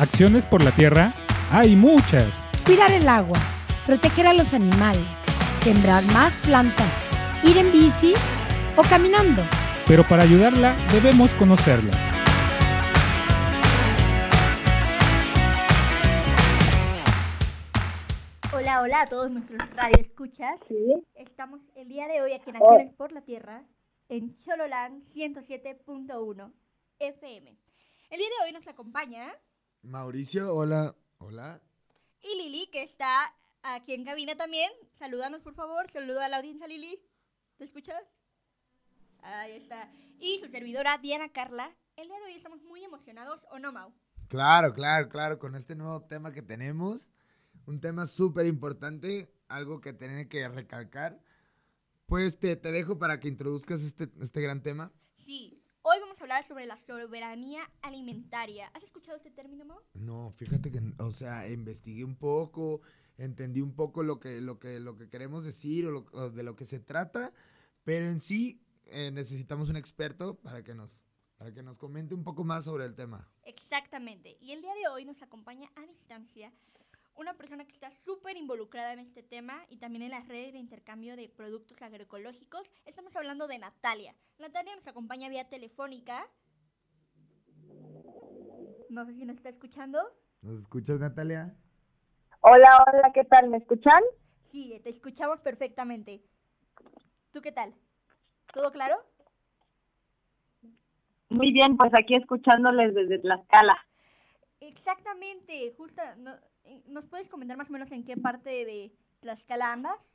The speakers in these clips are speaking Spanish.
Acciones por la tierra hay muchas. Cuidar el agua, proteger a los animales, sembrar más plantas, ir en bici o caminando. Pero para ayudarla debemos conocerla. Hola, hola a todos nuestros radioescuchas. Estamos el día de hoy aquí en Acciones por la Tierra en Chololán 107.1 FM. El día de hoy nos acompaña Mauricio, hola. Hola. y Lili, que está aquí en cabina también. Salúdanos, por favor. Saluda a la audiencia, Lili. ¿Te escuchas? Ahí está. Y su servidora, Diana Carla. El día de hoy estamos muy emocionados, ¿o no, Mau? Claro, claro, claro, con este nuevo tema que tenemos, un tema súper importante, algo que tiene que recalcar. Pues te, te dejo para que introduzcas este, este gran tema. Sí. Hablar sobre la soberanía alimentaria. ¿Has escuchado este término, Mau? No, fíjate que, o sea, investigué un poco, entendí un poco lo que, lo que, lo que queremos decir o, lo- o de lo que se trata, pero en sí eh, necesitamos un experto para que nos, para que nos comente un poco más sobre el tema. Exactamente. Y el día de hoy nos acompaña a distancia una persona que está súper involucrada en este tema y también en las redes de intercambio de productos agroecológicos. Estamos hablando de Natalia. Natalia nos acompaña vía telefónica. No sé si nos está escuchando. ¿Nos escuchas, Natalia? Hola, hola, ¿qué tal? ¿Me escuchan? Sí, te escuchamos perfectamente. ¿Tú qué tal? ¿Todo claro? Muy bien, pues aquí escuchándoles desde Tlaxcala. Exactamente. Justo, no- ¿nos puedes comentar más o menos en qué parte de Tlaxcala andas?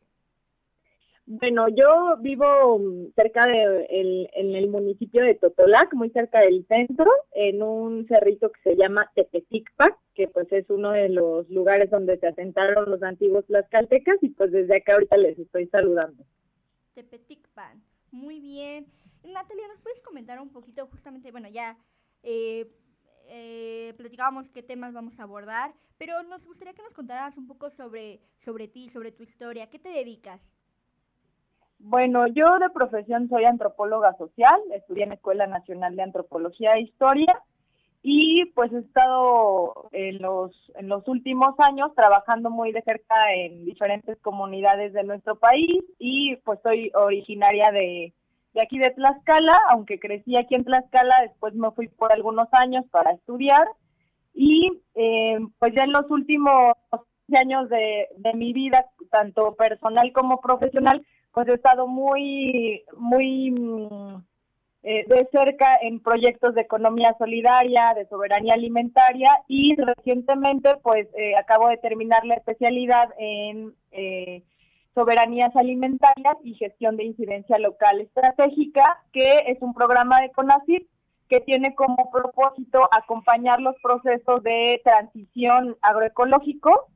Bueno, yo vivo mm, cerca de el, en el municipio de Totolac, muy cerca del centro, en un cerrito que se llama Tepeticpac, que pues es uno de los lugares donde se asentaron los antiguos tlaxcaltecas y pues desde acá ahorita les estoy saludando. Tepeticpan. Muy bien. Natalia, ¿nos puedes comentar un poquito justamente, bueno, ya eh, eh, platicábamos qué temas vamos a abordar, pero nos gustaría que nos contaras un poco sobre, sobre ti, sobre tu historia. ¿Qué te dedicas? Bueno, yo de profesión soy antropóloga social, estudié en la Escuela Nacional de Antropología e Historia y pues he estado en los, en los últimos años trabajando muy de cerca en diferentes comunidades de nuestro país y pues soy originaria de, de aquí de Tlaxcala, aunque crecí aquí en Tlaxcala, después me fui por algunos años para estudiar. Y eh, pues ya en los últimos años de, de mi vida, tanto personal como profesional, pues he estado muy, muy mm, eh, de cerca en proyectos de economía solidaria, de soberanía alimentaria y recientemente pues eh, acabo de terminar la especialidad en eh, soberanías alimentarias y gestión de incidencia local estratégica, que es un programa de CONACYT que tiene como propósito acompañar los procesos de transición agroecológico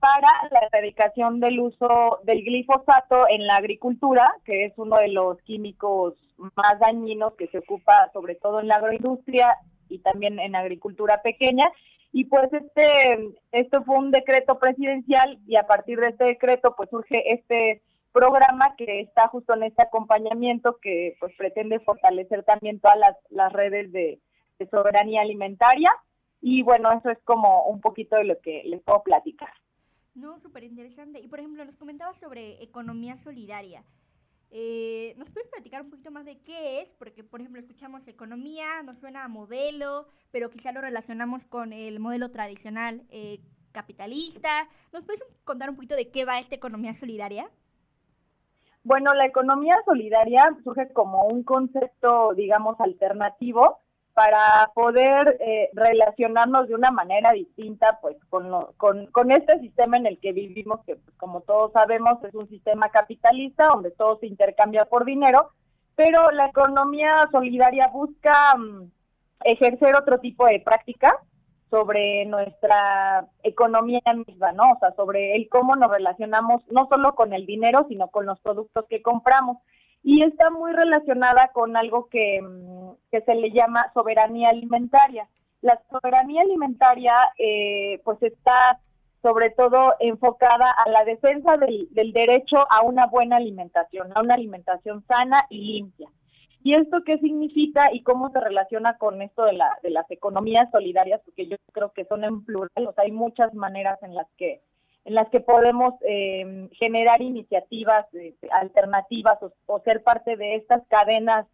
para la erradicación del uso del glifosato en la agricultura, que es uno de los químicos más dañinos que se ocupa sobre todo en la agroindustria y también en agricultura pequeña. Y pues este, esto fue un decreto presidencial y a partir de este decreto pues surge este programa que está justo en este acompañamiento que pues pretende fortalecer también todas las, redes de, de soberanía alimentaria. Y bueno, eso es como un poquito de lo que les puedo platicar. No, súper interesante. Y por ejemplo, nos comentabas sobre economía solidaria. Eh, ¿Nos puedes platicar un poquito más de qué es? Porque, por ejemplo, escuchamos economía, nos suena a modelo, pero quizá lo relacionamos con el modelo tradicional eh, capitalista. ¿Nos puedes contar un poquito de qué va esta economía solidaria? Bueno, la economía solidaria surge como un concepto, digamos, alternativo para poder eh, relacionarnos de una manera distinta pues con, lo- con, este sistema en el que vivimos, que pues, como todos sabemos es un sistema capitalista donde todo se intercambia por dinero, pero la economía solidaria busca mm, ejercer otro tipo de práctica sobre nuestra economía misma, ¿no? O sea, sobre el cómo nos relacionamos no solo con el dinero, sino con los productos que compramos y está muy relacionada con algo que, mm, que se le llama soberanía alimentaria. La soberanía alimentaria eh, pues está sobre todo enfocada a la defensa del, del derecho a una buena alimentación, a una alimentación sana y limpia. ¿Y esto qué significa y cómo se relaciona con esto de, la, de las economías solidarias? Porque yo creo que son en plural, o sea, hay muchas maneras en las que en las que podemos eh, generar iniciativas eh, alternativas o, ser parte de estas cadenas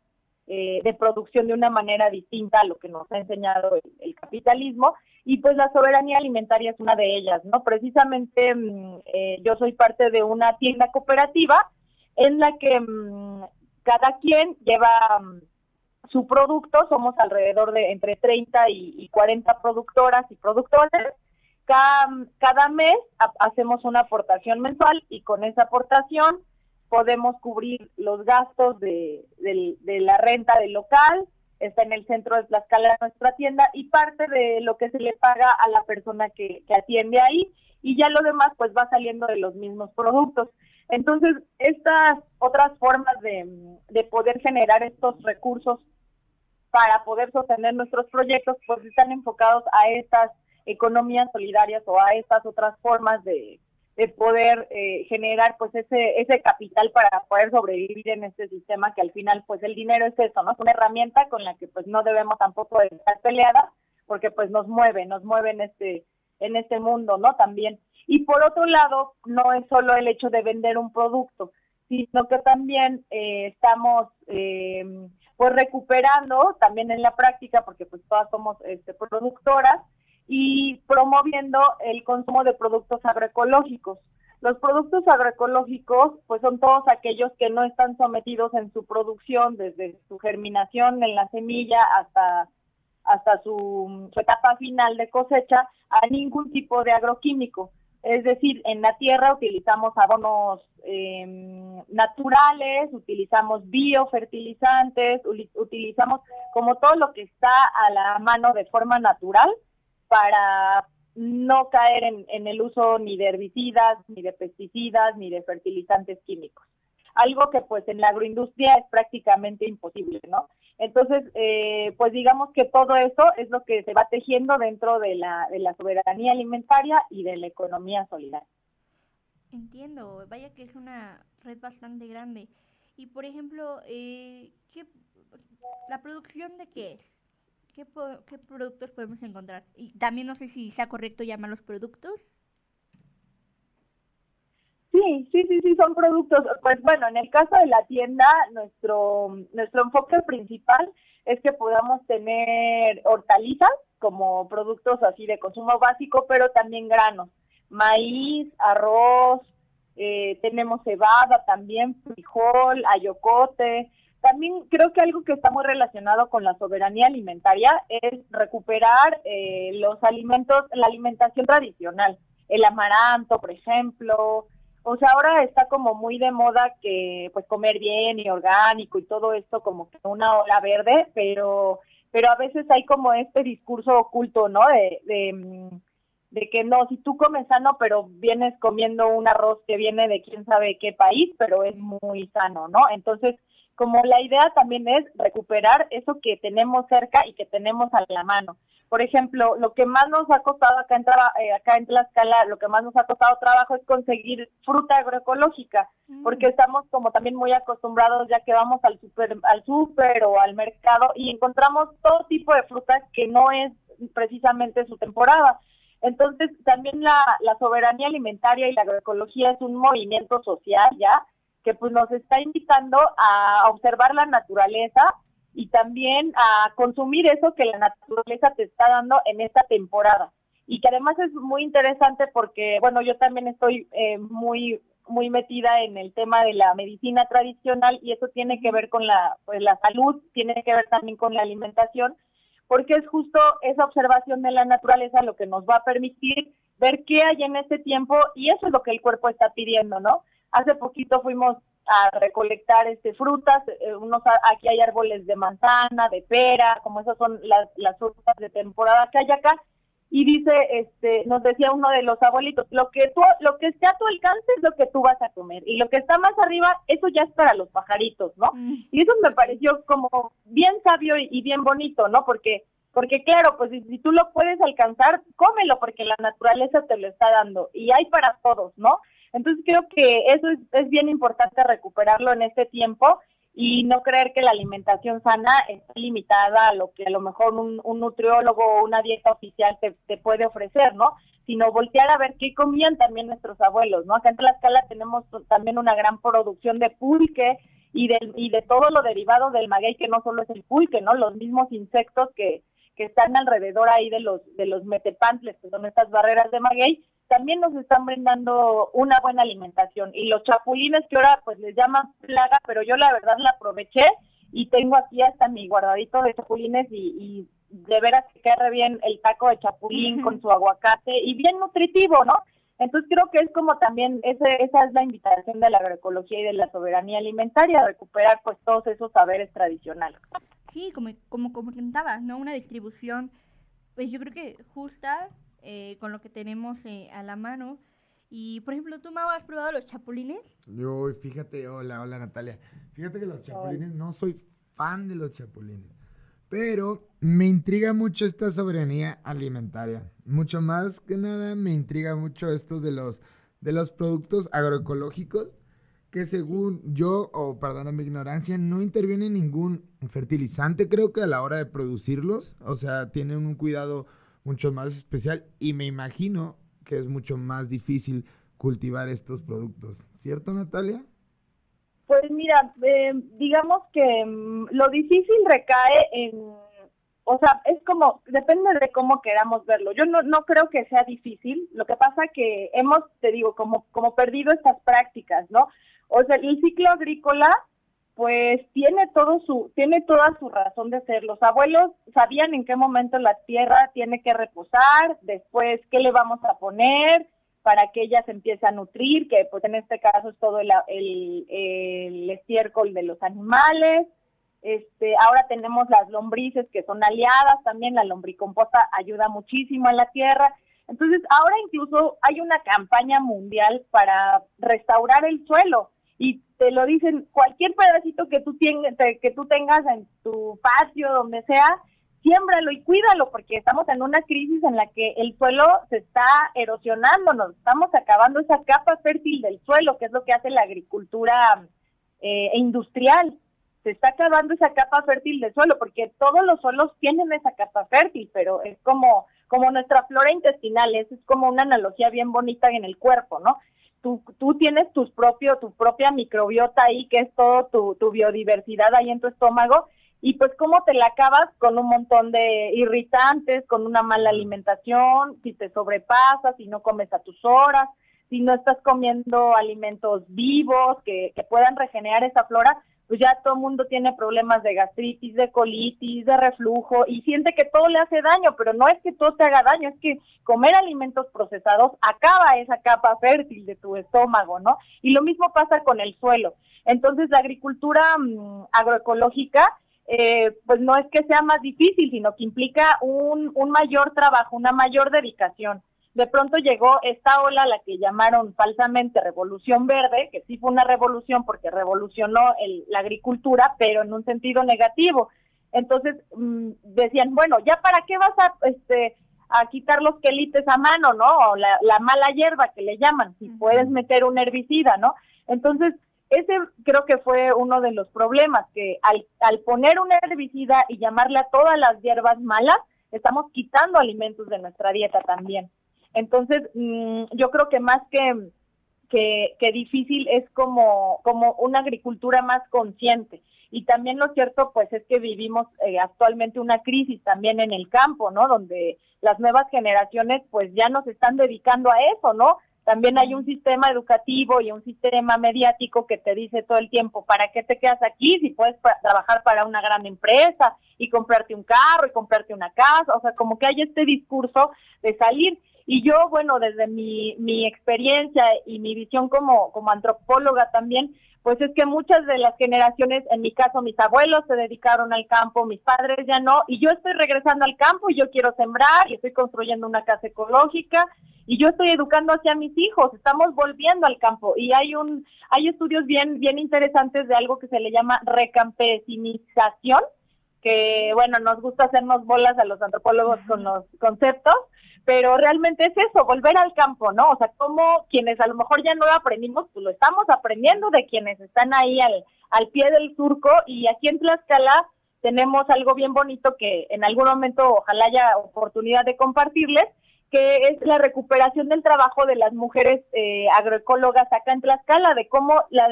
eh, de producción de una manera distinta a lo que nos ha enseñado el, capitalismo. Y pues la soberanía alimentaria es una de ellas, ¿no? Precisamente mm, yo soy parte de una tienda cooperativa en la que mm, cada quien lleva mm, su producto, somos alrededor de entre 30 y, 40 productoras y productores. Cada, cada mes hacemos una aportación mensual y con esa aportación podemos cubrir los gastos de, la renta del local, está en el centro de Tlaxcala nuestra tienda y parte de lo que se le paga a la persona que, que atiende ahí y ya lo demás pues va saliendo de los mismos productos. Entonces, estas otras formas de, poder generar estos recursos para poder sostener nuestros proyectos, pues están enfocados a estas economías solidarias o a estas otras formas de, poder eh, generar pues ese ese capital para poder sobrevivir en este sistema que al final pues el dinero es eso, ¿no? Es una herramienta con la que pues no debemos tampoco estar peleadas porque pues nos mueve, nos mueve en este en este mundo, ¿no? También y por otro lado, no es solo el hecho de vender un producto, sino que también eh, estamos eh, pues recuperando también en la práctica, porque pues todas somos este, productoras, y promoviendo el consumo de productos agroecológicos. Los productos agroecológicos, pues son todos aquellos que no están sometidos en su producción, desde su germinación en la semilla hasta, hasta su etapa final de cosecha, a ningún tipo de agroquímico. Es decir, en la tierra utilizamos abonos em, naturales, utilizamos biofertilizantes, utilizamos como todo lo que está a la mano de forma natural para no caer en, el uso ni de herbicidas, ni de pesticidas, ni de fertilizantes químicos. Algo que pues en la agroindustria es prácticamente imposible, ¿no? Entonces, eh, pues digamos que todo eso es lo que se va tejiendo dentro de la, de la soberanía alimentaria y de la economía solidaria. Entiendo, vaya que es una red bastante grande. Y por ejemplo, eh, ¿qué, ¿la producción de qué es? ¿Qué, ¿Qué productos podemos encontrar? Y también no sé si sea correcto llamarlos productos. Sí, sí, sí, sí, son productos. Pues bueno, en el caso de la tienda, nuestro, nuestro enfoque principal es que podamos tener hortalizas como productos así de consumo básico, pero también granos, maíz, arroz, eh, tenemos cebada también, frijol, ayocote. También creo que algo que está muy relacionado con la soberanía alimentaria es recuperar eh, los alimentos, la alimentación tradicional, el amaranto, por ejemplo, o sea, ahora está como muy de moda que pues comer bien y orgánico y todo esto como que una ola verde, pero pero a veces hay como este discurso oculto, ¿no? De, de, mm, de que no, si tú comes sano, pero vienes comiendo un arroz que viene de quién sabe qué país, pero es muy sano, ¿no? Entonces, como la idea también es recuperar eso que tenemos cerca y que tenemos a la mano. Por ejemplo, lo que más nos ha costado acá en, eh, acá en Tlaxcala, lo que más nos ha costado trabajo es conseguir fruta agroecológica, mm. porque estamos como también muy acostumbrados ya que vamos al super, al super o al mercado y encontramos todo tipo de fruta que no es precisamente su temporada. Entonces, también la, la soberanía alimentaria y la agroecología es un movimiento social ya que pues nos está invitando a observar la naturaleza y también a consumir eso que la naturaleza te está dando en esta temporada. Y que además es muy interesante porque, bueno, yo también estoy eh, muy muy metida en el tema de la medicina tradicional y eso tiene que ver con la, pues, la salud, tiene que ver también con la alimentación, porque es justo esa observación de la naturaleza lo que nos va a permitir ver qué hay en este tiempo y eso es lo que el cuerpo está pidiendo, ¿no? Hace poquito fuimos a recolectar este frutas, eh, unos aquí hay árboles de manzana, de pera, como esas son las, las frutas de temporada que hay acá. Y dice este nos decía uno de los abuelitos lo que tú lo que esté a tu alcance es lo que tú vas a comer y lo que está más arriba eso ya es para los pajaritos no mm. y eso me pareció como bien sabio y, bien bonito no porque porque claro pues si, si, tú lo puedes alcanzar cómelo porque la naturaleza te lo está dando y hay para todos no entonces creo que eso es, bien importante recuperarlo en este tiempo y no creer que la alimentación sana está limitada a lo que a lo mejor un, nutriólogo o una dieta oficial te, te, puede ofrecer, ¿no? Sino voltear a ver qué comían también nuestros abuelos, ¿no? Acá en Tlaxcala tenemos también una gran producción de pulque y de, y de todo lo derivado del maguey, que no solo es el pulque, ¿no? Los mismos insectos que, que están alrededor ahí de los, de los metepantles, que son estas barreras de maguey, también nos están brindando una buena alimentación. Y los chapulines que ahora pues les llaman plaga, pero yo la verdad la aproveché y tengo aquí hasta mi guardadito de chapulines y, de veras que queda bien el taco de chapulín con su aguacate y bien nutritivo, ¿no? Entonces creo que es como también, ese, esa es la invitación de la agroecología y de la soberanía alimentaria, recuperar pues todos esos saberes tradicionales. Sí, como, como comentabas, ¿no? Una distribución, pues yo creo que justa, eh, con lo que tenemos eh, a la mano. Y, por ejemplo, ¿tú, Mau, has probado los chapulines? Yo, fíjate, hola, hola, Natalia. Fíjate que los chapulines, no soy fan de los chapulines, pero me intriga mucho esta soberanía alimentaria. Mucho más que nada me intriga mucho esto de los, de los productos agroecológicos que según yo, o perdona mi ignorancia, no interviene ningún fertilizante, creo que a la hora de producirlos. O sea, tienen un cuidado mucho más especial y me imagino que es mucho más difícil cultivar estos productos. ¿Cierto, Natalia? Pues mira, eh, digamos que mm, lo difícil recae en, o sea, es como, depende de cómo queramos verlo. Yo no, no creo que sea difícil, lo que pasa que hemos, te digo, como, como perdido estas prácticas, ¿no? O sea, el ciclo agrícola pues tiene todo su tiene toda su razón de ser. Los abuelos sabían en qué momento la tierra tiene que reposar, después qué le vamos a poner para que ella se empiece a nutrir, que pues en este caso es todo el, el, estiércol de los animales. Este, ahora tenemos las lombrices que son aliadas también, la lombricomposta ayuda muchísimo a la tierra. Entonces, ahora incluso hay una campaña mundial para restaurar el suelo y te lo dicen, cualquier pedacito que tú, tengas, que tú tengas en tu patio, donde sea, siémbralo y cuídalo, porque estamos en una crisis en la que el suelo se está erosionando, nos estamos acabando esa capa fértil del suelo, que es lo que hace la agricultura eh, industrial. Se está acabando esa capa fértil del suelo, porque todos los suelos tienen esa capa fértil, pero es como, como nuestra flora intestinal, es, es como una analogía bien bonita en el cuerpo, ¿no? Tú, tú tienes tus propio, tu propia microbiota ahí, que es todo tu, tu biodiversidad ahí en tu estómago, y pues cómo te la acabas con un montón de irritantes, con una mala alimentación, si te sobrepasas, si no comes a tus horas, si no estás comiendo alimentos vivos que, que puedan regenerar esa flora, pues ya todo el mundo tiene problemas de gastritis, de colitis, de reflujo y siente que todo le hace daño, pero no es que todo te haga daño, es que comer alimentos procesados acaba esa capa fértil de tu estómago, ¿no? Y lo mismo pasa con el suelo. Entonces la agricultura mm, agroecológica, eh, pues no es que sea más difícil, sino que implica un, un mayor trabajo, una mayor dedicación de pronto llegó esta ola, la que llamaron falsamente Revolución Verde, que sí fue una revolución porque revolucionó la agricultura, pero en un sentido negativo. Entonces mm, decían, bueno, ya para qué vas a, este, a quitar los quelites a mano, ¿no? O la, mala hierba que le llaman, si puedes meter un herbicida, ¿no? Entonces, ese creo que fue uno de los problemas, que al, al poner un herbicida y llamarle a todas las hierbas malas, estamos quitando alimentos de nuestra dieta también. Entonces, mm, yo creo que más que, que, difícil es como, como una agricultura más consciente. Y también lo cierto, pues, es que vivimos eh, actualmente una crisis también en el campo, ¿no? Donde las nuevas generaciones, pues, ya nos están dedicando a eso, ¿no? También hay un sistema educativo y un sistema mediático que te dice todo el tiempo, ¿para qué te quedas aquí si puedes trabajar para una gran empresa y comprarte un carro y comprarte una casa? O sea, como que hay este discurso de salir. Y yo, bueno, desde mi, mi experiencia y mi visión como, como antropóloga también, pues es que muchas de las generaciones, en mi caso mis abuelos se dedicaron al campo, mis padres ya no, y yo estoy regresando al campo y yo quiero sembrar y estoy construyendo una casa ecológica y yo estoy educando hacia mis hijos, estamos volviendo al campo y hay un hay estudios bien bien interesantes de algo que se le llama recampesinización, que bueno, nos gusta hacernos bolas a los antropólogos con los conceptos, pero realmente es eso, volver al campo, ¿no? O sea, como quienes a lo mejor ya no lo aprendimos, pues lo estamos aprendiendo de quienes están ahí al, al pie del surco y aquí en Tlaxcala tenemos algo bien bonito que en algún momento ojalá haya oportunidad de compartirles, que es la recuperación del trabajo de las mujeres eh, agroecólogas acá en Tlaxcala, de cómo las,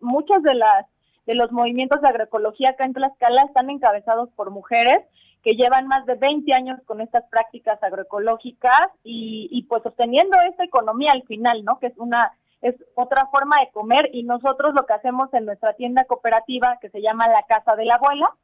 muchas de las de los movimientos de agroecología acá en Tlaxcala están encabezados por mujeres que llevan más de 20 años con estas prácticas agroecológicas y, y pues sosteniendo esta economía al final, ¿no? Que es una es otra forma de comer y nosotros lo que hacemos en nuestra tienda cooperativa que se llama La Casa de la Abuela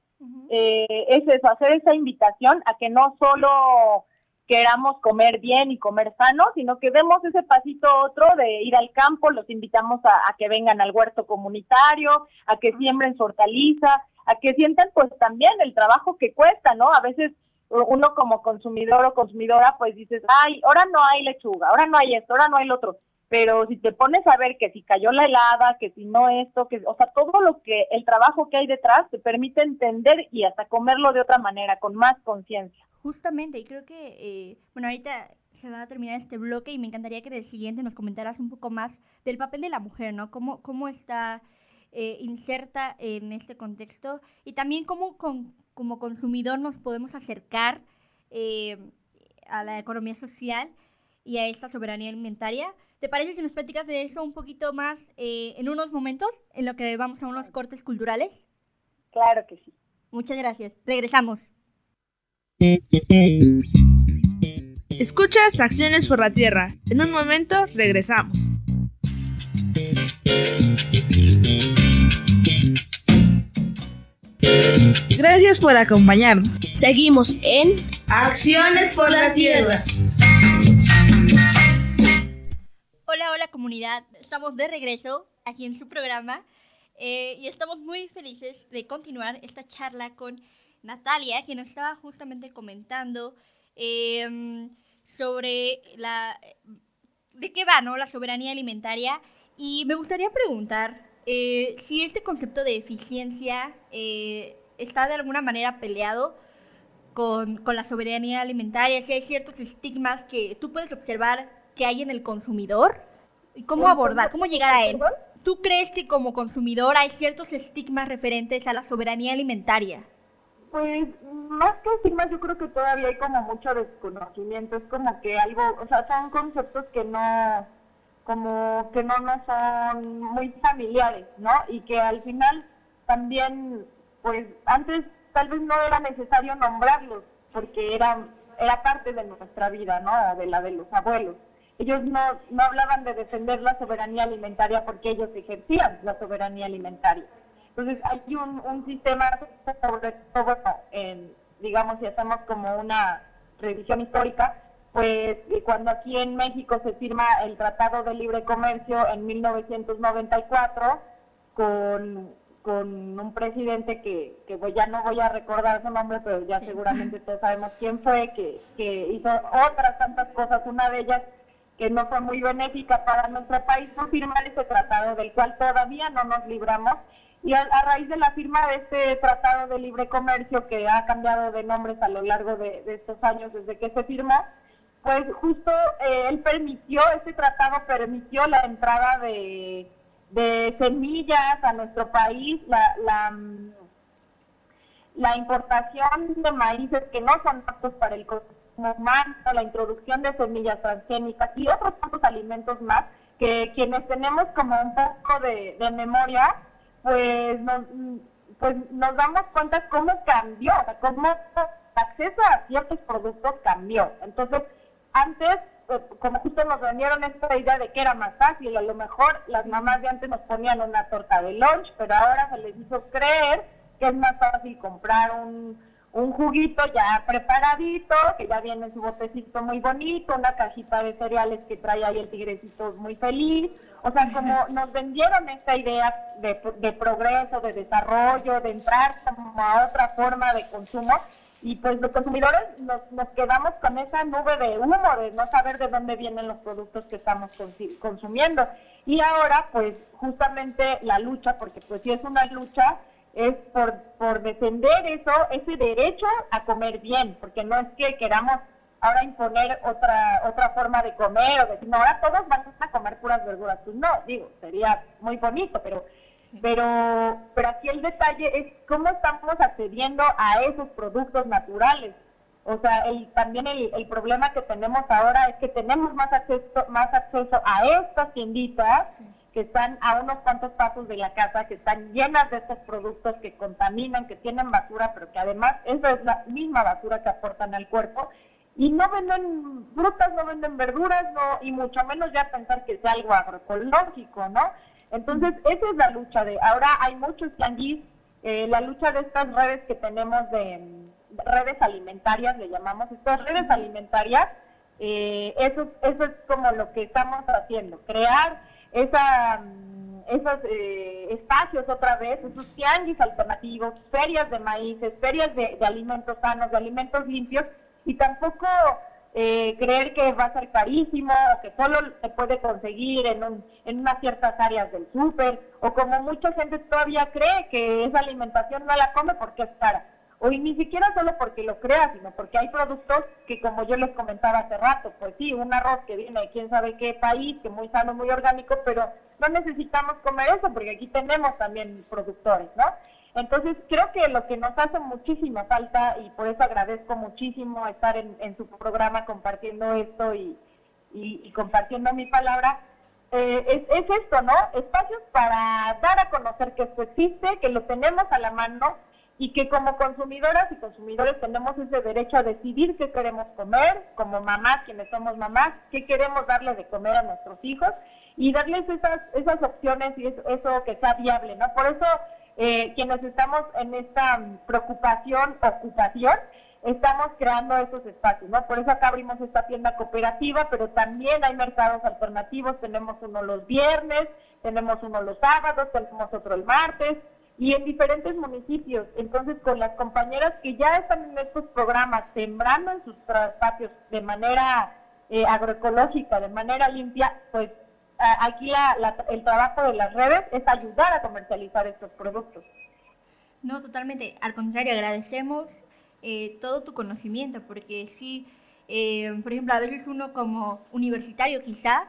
eh, es eso, hacer esa invitación a que no solo queramos comer bien y comer sano, sino que demos ese pasito otro de ir al campo, los invitamos a, que vengan al huerto comunitario, a que siembren su hortaliza, a que sientan pues también el trabajo que cuesta, ¿no? A veces uno como consumidor o consumidora pues dices, ay, ahora no hay lechuga, ahora no hay esto, ahora no hay lo otro pero si te pones a ver que si cayó la helada, que si no esto, que, o sea, todo lo que, el trabajo que hay detrás te permite entender y hasta comerlo de otra manera, con más conciencia. Justamente, y creo que, eh, bueno, ahorita se va a terminar este bloque y me encantaría que del siguiente nos comentaras un poco más del papel de la mujer, ¿no? Cómo, cómo está eh, inserta en este contexto y también cómo con, como consumidor nos podemos acercar eh, a la economía social y a esta soberanía alimentaria ¿Te parece si nos platicas de eso un poquito más eh, en unos momentos, en lo que vamos a unos cortes culturales? Claro que sí. Muchas gracias. Regresamos. Escuchas Acciones por la Tierra. En un momento regresamos. Gracias por acompañarnos. Seguimos en Acciones por la Tierra. Hola, hola comunidad. Estamos de regreso aquí en su programa eh, y estamos muy felices de continuar esta charla con Natalia, que nos estaba justamente comentando em, sobre la de qué va, ¿no? La soberanía alimentaria. Y me gustaría preguntar eh, si este concepto de eficiencia eh, está de alguna manera peleado con, con la soberanía alimentaria, si hay ciertos estigmas que tú puedes observar que hay en el consumidor y cómo abordar, cómo llegar a él. ¿Tú crees que como consumidor hay ciertos estigmas referentes a la soberanía alimentaria? Pues más que estigmas, yo creo que todavía hay como mucho desconocimiento. Es como que algo, o sea, son conceptos que no, como que no nos son muy familiares, ¿no? Y que al final también, pues antes tal vez no era necesario nombrarlos, porque era, era parte de nuestra vida, ¿no? De la de los abuelos ellos no, no hablaban de defender la soberanía alimentaria porque ellos ejercían la soberanía alimentaria. Entonces hay un, un sistema, sobre todo, en, digamos, si hacemos como una revisión histórica, pues cuando aquí en México se firma el Tratado de Libre Comercio en 1994 con, con un presidente que, que pues ya no voy a recordar su nombre, pero ya seguramente todos sabemos quién fue, que, que hizo otras tantas cosas, una de ellas que no fue muy benéfica para nuestro país, fue firmar ese tratado del cual todavía no nos libramos. Y a, raíz de la firma de este tratado de libre comercio, que ha cambiado de nombres a lo largo de, estos años desde que se firmó, pues justo eh, él permitió, este tratado permitió la entrada de, semillas a nuestro país, la, la, la importación de maíces que no son aptos para el consumo humano, la introducción de semillas transgénicas y otros tantos alimentos más que quienes tenemos como un poco de, memoria, pues nos, pues nos damos cuenta cómo cambió, cómo el acceso a ciertos productos cambió. Entonces, antes, eh, como justo nos vendieron esta idea de que era más fácil, a lo mejor las mamás de antes nos ponían una torta de lunch, pero ahora se les hizo creer que es más fácil comprar un un juguito ya preparadito, que ya viene su botecito muy bonito, una cajita de cereales que trae ahí el tigrecito muy feliz. O sea, como nos vendieron esta idea de, de progreso, de desarrollo, de entrar como a otra forma de consumo, y pues los consumidores nos, nos quedamos con esa nube de humo, de no saber de dónde vienen los productos que estamos consumiendo. Y ahora, pues justamente la lucha, porque pues sí es una lucha, es por, por defender eso, ese derecho a comer bien, porque no es que queramos ahora imponer otra otra forma de comer o decir, no, ahora todos van a comer puras verduras. Pues no, digo, sería muy bonito, pero pero pero aquí el detalle es cómo estamos accediendo a esos productos naturales. O sea, el, también el, el problema que tenemos ahora es que tenemos más acceso, más acceso a estas tienditas que están a unos cuantos pasos de la casa, que están llenas de estos productos que contaminan, que tienen basura, pero que además esa es la misma basura que aportan al cuerpo. Y no venden frutas, no venden verduras, no, y mucho menos ya pensar que sea algo agroecológico, ¿no? Entonces, esa es la lucha de, ahora hay muchos tianguis, eh, la lucha de estas redes que tenemos de, redes alimentarias, le llamamos estas redes alimentarias, eh, eso, eso es como lo que estamos haciendo, crear esa, mm, esos eh, espacios otra vez, esos tianguis alternativos, ferias de maíces, ferias de, alimentos sanos, de alimentos limpios, y tampoco eh, creer que va a ser carísimo o que solo se puede conseguir en, un, en unas ciertas áreas del súper, o como mucha gente todavía cree que esa alimentación no la come porque es cara o ni siquiera solo porque lo crea, sino porque hay productos que como yo les comentaba hace rato, pues sí, un arroz que viene de quién sabe qué país, que muy sano, muy orgánico, pero no necesitamos comer eso porque aquí tenemos también productores, ¿no? Entonces creo que lo que nos hace muchísima falta y por eso agradezco muchísimo estar en, su programa compartiendo esto y, compartiendo mi palabra, eh, es, es esto, ¿no? Espacios para dar a conocer que esto existe, que lo tenemos a la mano y que como consumidoras y consumidores tenemos ese derecho a decidir qué queremos comer, como mamás, quienes somos mamás, qué queremos darle de comer a nuestros hijos y darles esas, esas opciones y eso, que sea viable, ¿no? Por eso eh, quienes estamos en esta preocupación, ocupación, estamos creando esos espacios, ¿no? Por eso acá abrimos esta tienda cooperativa, pero también hay mercados alternativos, tenemos uno los viernes, tenemos uno los sábados, tenemos otro el martes, y en diferentes municipios. Entonces, con las compañeras que ya están en estos programas, sembrando en sus patios de manera eh, agroecológica, de manera limpia, pues aquí el trabajo de las redes es ayudar a comercializar estos productos. No, totalmente. Al contrario, agradecemos eh, todo tu conocimiento, porque sí, eh, por ejemplo, a veces uno como universitario quizá,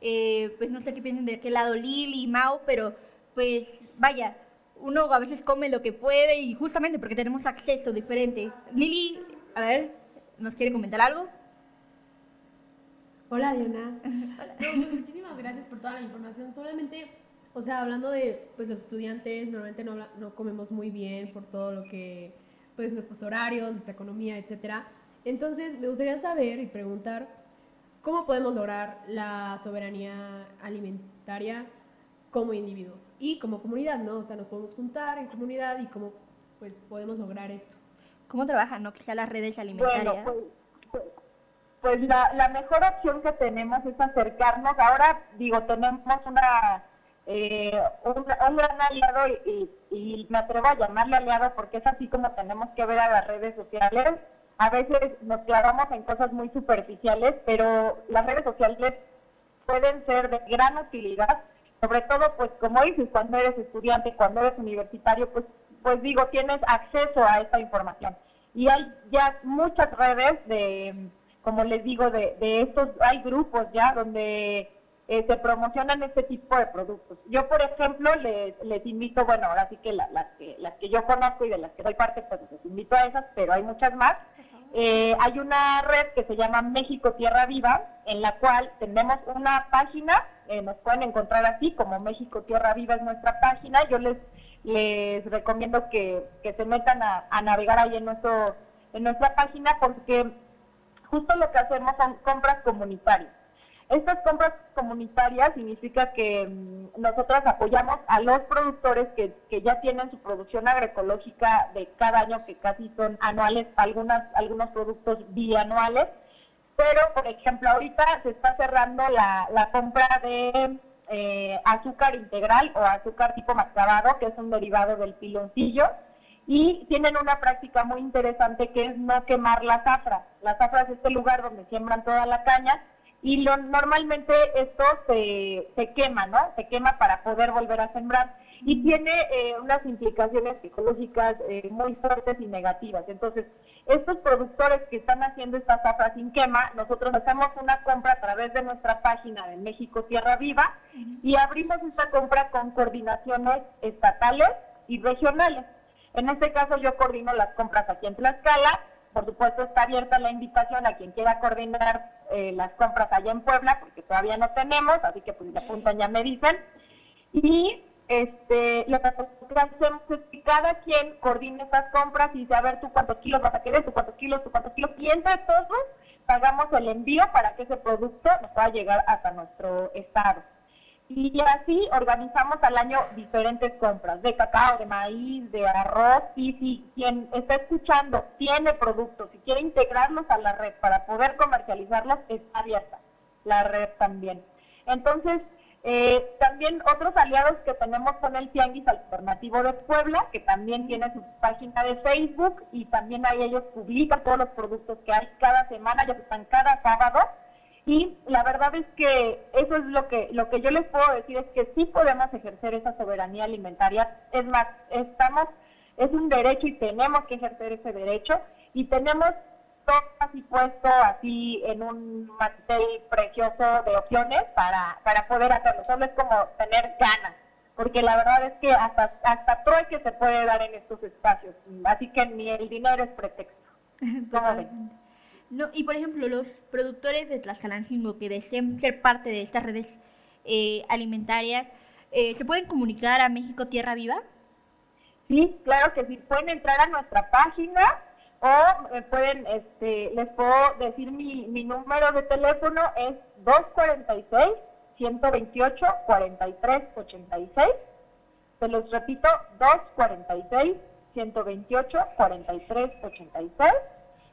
pues no sé qué piensan de qué lado Lili y Mau, pero pues vaya, uno a veces come lo que puede y justamente porque tenemos acceso diferente. Lili, a ver, ¿nos quiere comentar algo? Hola Diana. Pues, muchísimas gracias por toda la información. Solamente, o sea, hablando de pues los estudiantes, normalmente no, no comemos muy bien por todo lo que, pues nuestros horarios, nuestra economía, etcétera. Entonces, me gustaría saber y preguntar cómo podemos lograr la soberanía alimentaria como individuos y como comunidad, ¿no? O sea, nos podemos juntar en comunidad y cómo pues podemos lograr esto. ¿Cómo trabajan, no? Quizá las redes alimentarias. Bueno, pues, pues, la, la, mejor opción que tenemos es acercarnos. Ahora, digo, tenemos una, eh, un, gran aliado y, y, me atrevo a llamarle aliado porque es así como tenemos que ver a las redes sociales. A veces nos clavamos en cosas muy superficiales, pero las redes sociales pueden ser de gran utilidad sobre todo, pues como dices, cuando eres estudiante, cuando eres universitario, pues, pues digo, tienes acceso a esta información. Y hay ya muchas redes de, como les digo, de, de estos, hay grupos ya donde eh, se promocionan este tipo de productos. Yo, por ejemplo, les, les invito, bueno, ahora sí que, las que las que yo conozco y de las que doy parte, pues les invito a esas, pero hay muchas más. Eh, hay una red que se llama México Tierra Viva, en la cual tenemos una página, eh, nos pueden encontrar así, como México Tierra Viva es nuestra página. Yo les, les recomiendo que, que se metan a, a, navegar ahí en, nuestro, en nuestra página porque justo lo que hacemos son compras comunitarias. Estas compras comunitarias significa que mm, nosotros apoyamos a los productores que, que, ya tienen su producción agroecológica de cada año, que casi son anuales, algunas, algunos productos bianuales. Pero, por ejemplo, ahorita se está cerrando la, la compra de eh, azúcar integral o azúcar tipo mascabado, que es un derivado del piloncillo. Y tienen una práctica muy interesante que es no quemar la zafra. La zafra es este lugar donde siembran toda la caña y lo, normalmente esto se, se quema, ¿no? Se quema para poder volver a sembrar. y tiene eh, unas implicaciones psicológicas eh, muy fuertes y negativas. Entonces, estos productores que están haciendo esta zafra sin quema, nosotros hacemos una compra a través de nuestra página de México Tierra Viva y abrimos esta compra con coordinaciones estatales y regionales. En este caso yo coordino las compras aquí en Tlaxcala, por supuesto está abierta la invitación a quien quiera coordinar eh, las compras allá en Puebla, porque todavía no tenemos, así que pues de apuntan ya me dicen. Y este, lo que hacemos es que cada quien coordine estas compras y dice, a ver, tú cuántos kilos vas a querer, tú cuántos kilos, tú cuántos kilos, y entre todos pagamos el envío para que ese producto nos pueda llegar hasta nuestro estado. Y así organizamos al año diferentes compras de cacao, de maíz, de arroz. Y si quien está escuchando tiene productos y quiere integrarlos a la red para poder comercializarlos, está abierta la red también. Entonces, eh, también otros aliados que tenemos son el Tianguis Alternativo de Puebla, que también tiene su página de Facebook y también ahí ellos publican todos los productos que hay cada semana, ya están cada sábado y la verdad es que eso es lo que lo que yo les puedo decir es que sí podemos ejercer esa soberanía alimentaria. Es más, estamos es un derecho y tenemos que ejercer ese derecho y tenemos todo así puesto así en un mantel precioso de opciones para, para poder hacerlo. Solo es como tener ganas, porque la verdad es que hasta, hasta que se puede dar en estos espacios, así que ni el dinero es pretexto. ¿Cómo ven? No, y por ejemplo, los productores de Tlaxcalancingo que deseen ser parte de estas redes eh, alimentarias, eh, ¿se pueden comunicar a México Tierra Viva? Sí, claro que sí. Pueden entrar a nuestra página o eh, pueden, este, les puedo decir mi, mi número de teléfono es 246 128 43 86. Se los repito, 246 128 43 86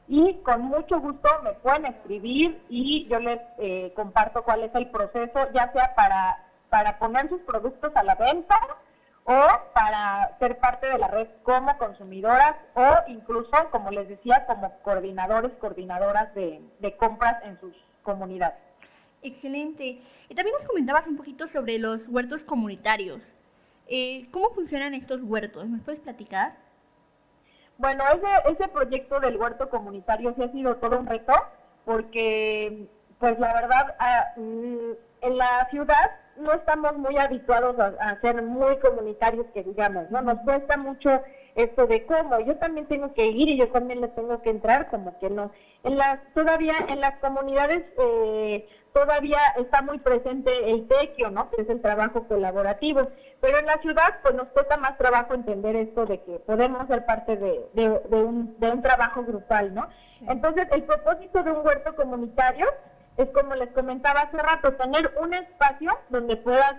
y con mucho gusto me pueden escribir y yo les eh, comparto cuál es el proceso, ya sea para, para poner sus productos a la venta o para ser parte de la red como consumidoras o incluso, como les decía, como coordinadores, coordinadoras de, compras en sus comunidades. Excelente. Y también nos comentabas un poquito sobre los huertos comunitarios. Eh, ¿Cómo funcionan estos huertos? ¿Me puedes platicar? Bueno, ese, ese proyecto del huerto comunitario sí ha sido todo un reto, porque, pues la verdad, ah, mm, en la ciudad no estamos muy habituados a, ser muy comunitarios, que digamos, ¿no? Nos cuesta mucho esto de cómo, yo también tengo que ir y yo también le tengo que entrar, como que no. En las, todavía en las comunidades eh, todavía está muy presente el tequio, ¿no? Que es el trabajo colaborativo. Pero en la ciudad, pues nos cuesta más trabajo entender esto de que podemos ser parte de, de, un, de un, trabajo grupal, ¿no? Entonces, el propósito de un huerto comunitario es, como les comentaba hace rato, tener un espacio donde puedas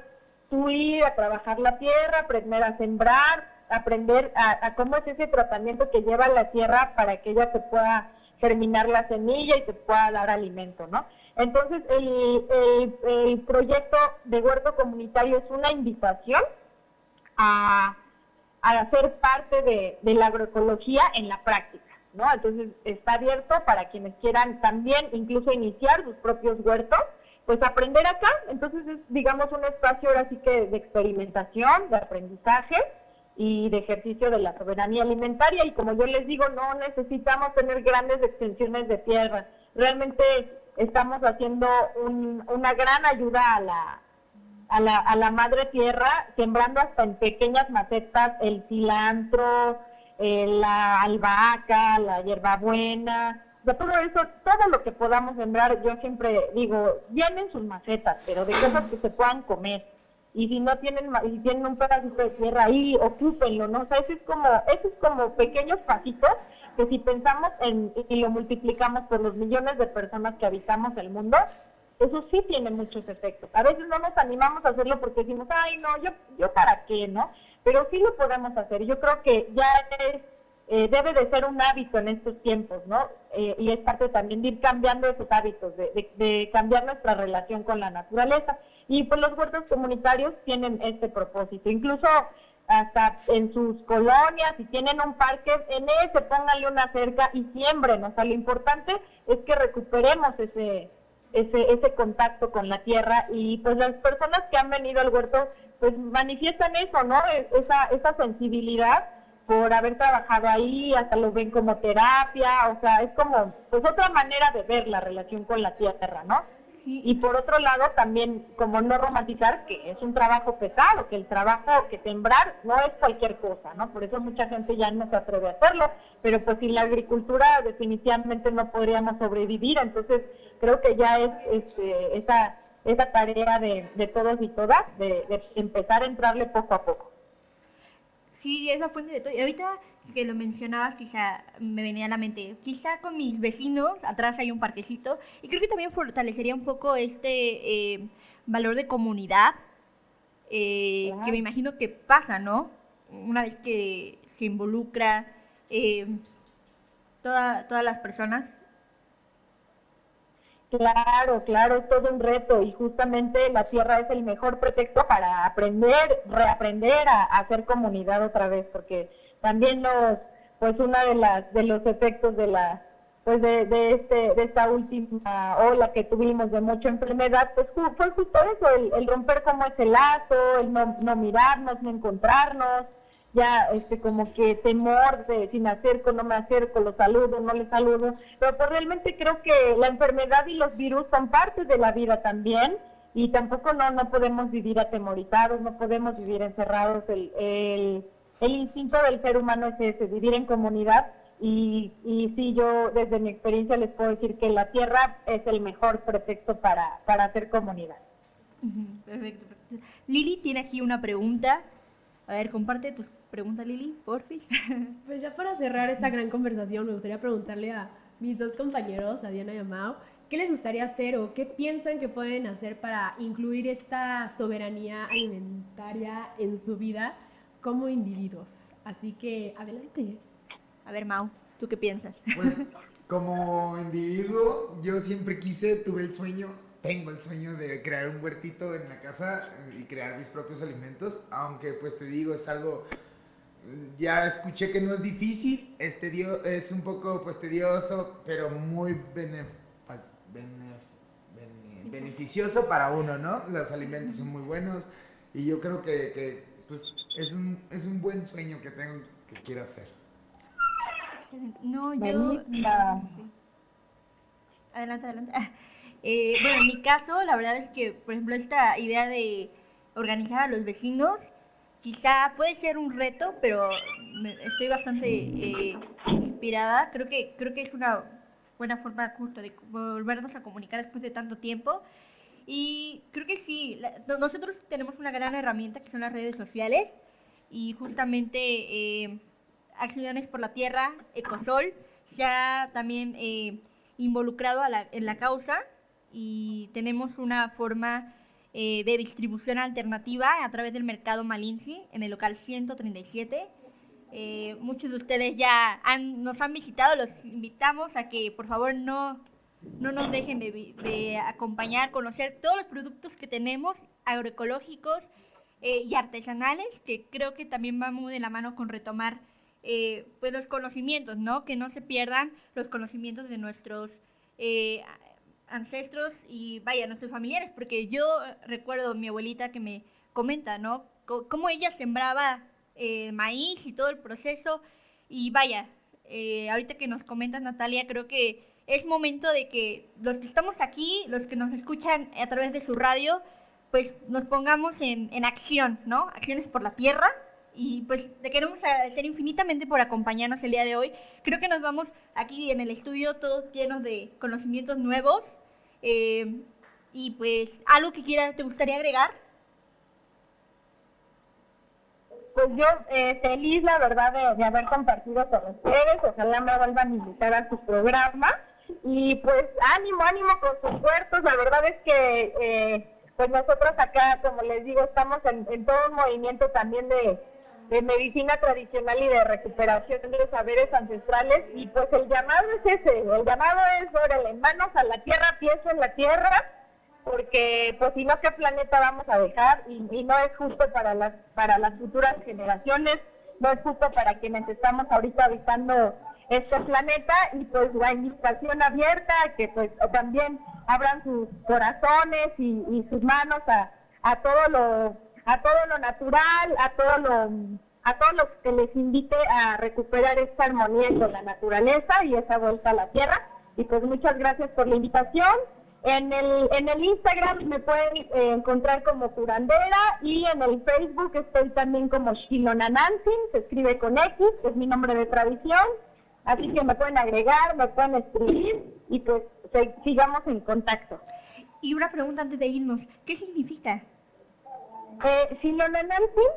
tú ir a trabajar la tierra, aprender a sembrar, aprender a, a cómo es ese tratamiento que lleva la tierra para que ella se pueda germinar la semilla y te pueda dar alimento, ¿no? Entonces, el, proyecto de huerto comunitario es una invitación a, a hacer parte de, la agroecología en la práctica, ¿no? Entonces, está abierto para quienes quieran también incluso iniciar sus propios huertos, pues aprender acá. Entonces, es, digamos, un espacio ahora sí que de experimentación, de aprendizaje, y de ejercicio de la soberanía alimentaria. Y como yo les digo, no necesitamos tener grandes extensiones de tierra. Realmente estamos haciendo una gran ayuda a la, a la, a la madre tierra, sembrando hasta en pequeñas macetas el cilantro, la albahaca, la hierbabuena, de todo eso, todo lo que podamos sembrar, yo siempre digo, llenen sus macetas, pero de cosas que se puedan comer. Y si no tienen, si tienen un pedacito de tierra ahí, ocúpenlo, ¿no? O sea, eso es como, eso es como pequeños pasitos que si pensamos en, y lo multiplicamos por los millones de personas que habitamos el mundo, eso sí tiene muchos efectos. A veces no nos animamos a hacerlo porque decimos, ay, no, yo, yo para qué, ¿no? Pero sí lo podemos hacer. Yo creo que ya es, eh, debe de ser un hábito en estos tiempos, ¿no? Eh, y es parte también de ir cambiando esos hábitos, de, de cambiar nuestra relación con la naturaleza. Y pues los huertos comunitarios tienen este propósito. Incluso hasta en sus colonias, si tienen un parque, en ese pónganle una cerca y siembren. O sea, lo importante es que recuperemos ese, ese, ese contacto con la tierra y pues las personas que han venido al huerto pues manifiestan eso, ¿no? Esa, esa sensibilidad por haber trabajado ahí, hasta lo ven como terapia, o sea, es como, pues otra manera de ver la relación con la tierra, ¿no? Y por otro lado, también como no romantizar que es un trabajo pesado, que el trabajo, que sembrar no es cualquier cosa, ¿no? Por eso mucha gente ya no se atreve a hacerlo, pero pues sin la agricultura definitivamente no podríamos sobrevivir, entonces creo que ya es este, esa, esa tarea de, de todos y todas, de, de empezar a entrarle poco a poco. Sí, es la fuente de todo. Y ahorita que lo mencionabas, quizá me venía a la mente, quizá con mis vecinos, atrás hay un parquecito, y creo que también fortalecería un poco este eh, valor de comunidad, eh, que me imagino que pasa, ¿no? Una vez que se involucra eh, toda, todas las personas. Claro, claro, es todo un reto y justamente la tierra es el mejor pretexto para aprender, reaprender a, hacer comunidad otra vez, porque también los, pues una de las de los efectos de la pues de, de este de esta última ola que tuvimos de mucha enfermedad pues fue justo eso el, el romper como ese lazo el no, no mirarnos no encontrarnos ya este como que temor de si me acerco, no me acerco, lo saludo, no le saludo, pero pues realmente creo que la enfermedad y los virus son parte de la vida también y tampoco no, no podemos vivir atemorizados, no podemos vivir encerrados, el, el, el instinto del ser humano es ese, vivir en comunidad y, y sí, yo desde mi experiencia les puedo decir que la tierra es el mejor pretexto para, para hacer comunidad. Perfecto. Lili tiene aquí una pregunta. A ver, comparte tus Pregunta Lili, porfi. Pues ya para cerrar esta gran conversación, me gustaría preguntarle a mis dos compañeros, a Diana y a Mao, ¿qué les gustaría hacer o qué piensan que pueden hacer para incluir esta soberanía alimentaria en su vida como individuos? Así que adelante. A ver, Mao, ¿tú qué piensas? Pues como individuo, yo siempre quise, tuve el sueño tengo el sueño de crear un huertito en la casa y crear mis propios alimentos, aunque pues te digo, es algo ya escuché que no es difícil, es, es un poco pues tedioso, pero muy beneficioso para uno, ¿no? Los alimentos son muy buenos y yo creo que, pues, es, un, es un buen sueño que tengo, que quiero hacer. No, yo... Adelante, adelante. Eh, bueno, en mi caso, la verdad es que, por ejemplo, esta idea de organizar a los vecinos quizá puede ser un reto, pero estoy bastante eh, inspirada. Creo que, creo que es una buena forma justo de volvernos a comunicar después de tanto tiempo. Y creo que sí, nosotros tenemos una gran herramienta que son las redes sociales y justamente eh, Acciones por la Tierra, Ecosol, se ha también eh, involucrado en la causa y tenemos una forma eh, de distribución alternativa a través del mercado Malinci en el local 137. Eh, muchos de ustedes ya nos han visitado, los invitamos a que por favor no, no nos dejen de, acompañar, conocer todos los productos que tenemos agroecológicos eh, y artesanales, que creo que también van muy de la mano con retomar pues los conocimientos, ¿no? Que no se pierdan los conocimientos de nuestros ancestros y vaya, nuestros familiares, porque yo recuerdo mi abuelita que me comenta, ¿no? cómo ella sembraba eh, maíz y todo el proceso. Y vaya, eh, ahorita que nos comentas, Natalia, creo que es momento de que los que estamos aquí, los que nos escuchan a través de su radio, pues nos pongamos en, acción, ¿no? Acciones por la tierra. Y pues te queremos agradecer infinitamente por acompañarnos el día de hoy. Creo que nos vamos aquí en el estudio todos llenos de conocimientos nuevos eh, y pues, ¿algo que quieras, te gustaría agregar? Pues yo eh, feliz, la verdad, de, haber compartido con ustedes. Ojalá me vuelvan a invitar a su programa. Y pues ánimo, ánimo con sus puertos. La verdad es que eh, pues nosotros acá, como les digo, estamos en, en todo un movimiento también de, de medicina tradicional y de recuperación de saberes ancestrales y pues el llamado es ese, el llamado es, órale, manos a la tierra, pies en la tierra, porque pues si no, ¿qué planeta vamos a dejar? Y, no es justo para las, para las futuras generaciones, no es justo para quienes estamos ahorita habitando este planeta y pues la invitación abierta, que pues también abran sus corazones y, sus manos a, a todo lo a todo lo natural, a todo lo a todos los que les invite a recuperar esta armonía con la naturaleza y esa vuelta a la tierra. Y pues muchas gracias por la invitación. En el, en el Instagram me pueden eh, encontrar como curandera y en el Facebook estoy también como Shilonanansin, se escribe con X, que es mi nombre de tradición. Así que me pueden agregar, me pueden escribir y pues sigamos en contacto. Y una pregunta antes de irnos, ¿qué significa? Eh,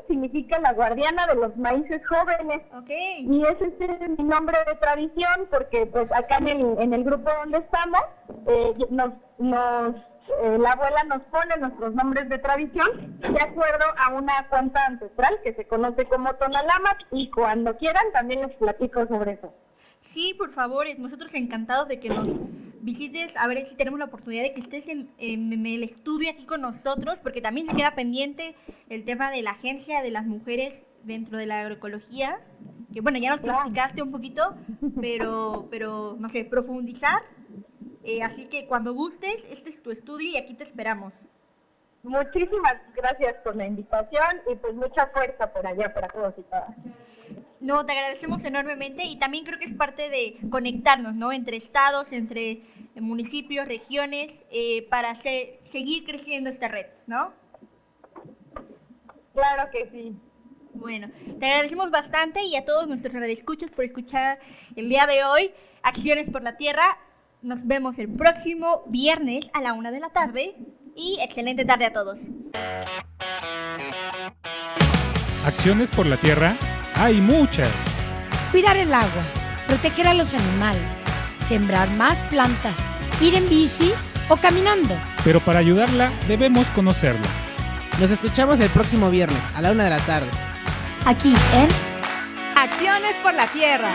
significa la guardiana de los maíces jóvenes. Okay. Y ese es mi nombre de tradición porque pues acá en el, en el grupo donde estamos, eh, nos, nos eh, la abuela nos pone nuestros nombres de tradición de acuerdo a una cuenta ancestral que se conoce como Tonalama y cuando quieran también les platico sobre eso. Sí, por favor, nosotros encantados de que nos visites, a ver si tenemos la oportunidad de que estés en, el estudio aquí con nosotros, porque también se queda pendiente el tema de la agencia de las mujeres dentro de la agroecología, que bueno, ya nos platicaste un poquito, pero, pero no sé, profundizar. Eh, así que cuando gustes, este es tu estudio y aquí te esperamos. Muchísimas gracias por la invitación y pues mucha fuerza por allá para todos y todas. No, te agradecemos enormemente y también creo que es parte de conectarnos, ¿no? Entre estados, entre municipios, regiones, eh, para seguir creciendo esta red, ¿no? Claro que sí. Bueno, te agradecemos bastante y a todos nuestros radioescuchos por escuchar el día de hoy Acciones por la Tierra. Nos vemos el próximo viernes a la una de la tarde y excelente tarde a todos. Acciones por la Tierra hay muchas. Cuidar el agua, proteger a los animales, sembrar más plantas, ir en bici o caminando. Pero para ayudarla debemos conocerla. Nos escuchamos el próximo viernes a la una de la tarde. Aquí en Acciones por la Tierra.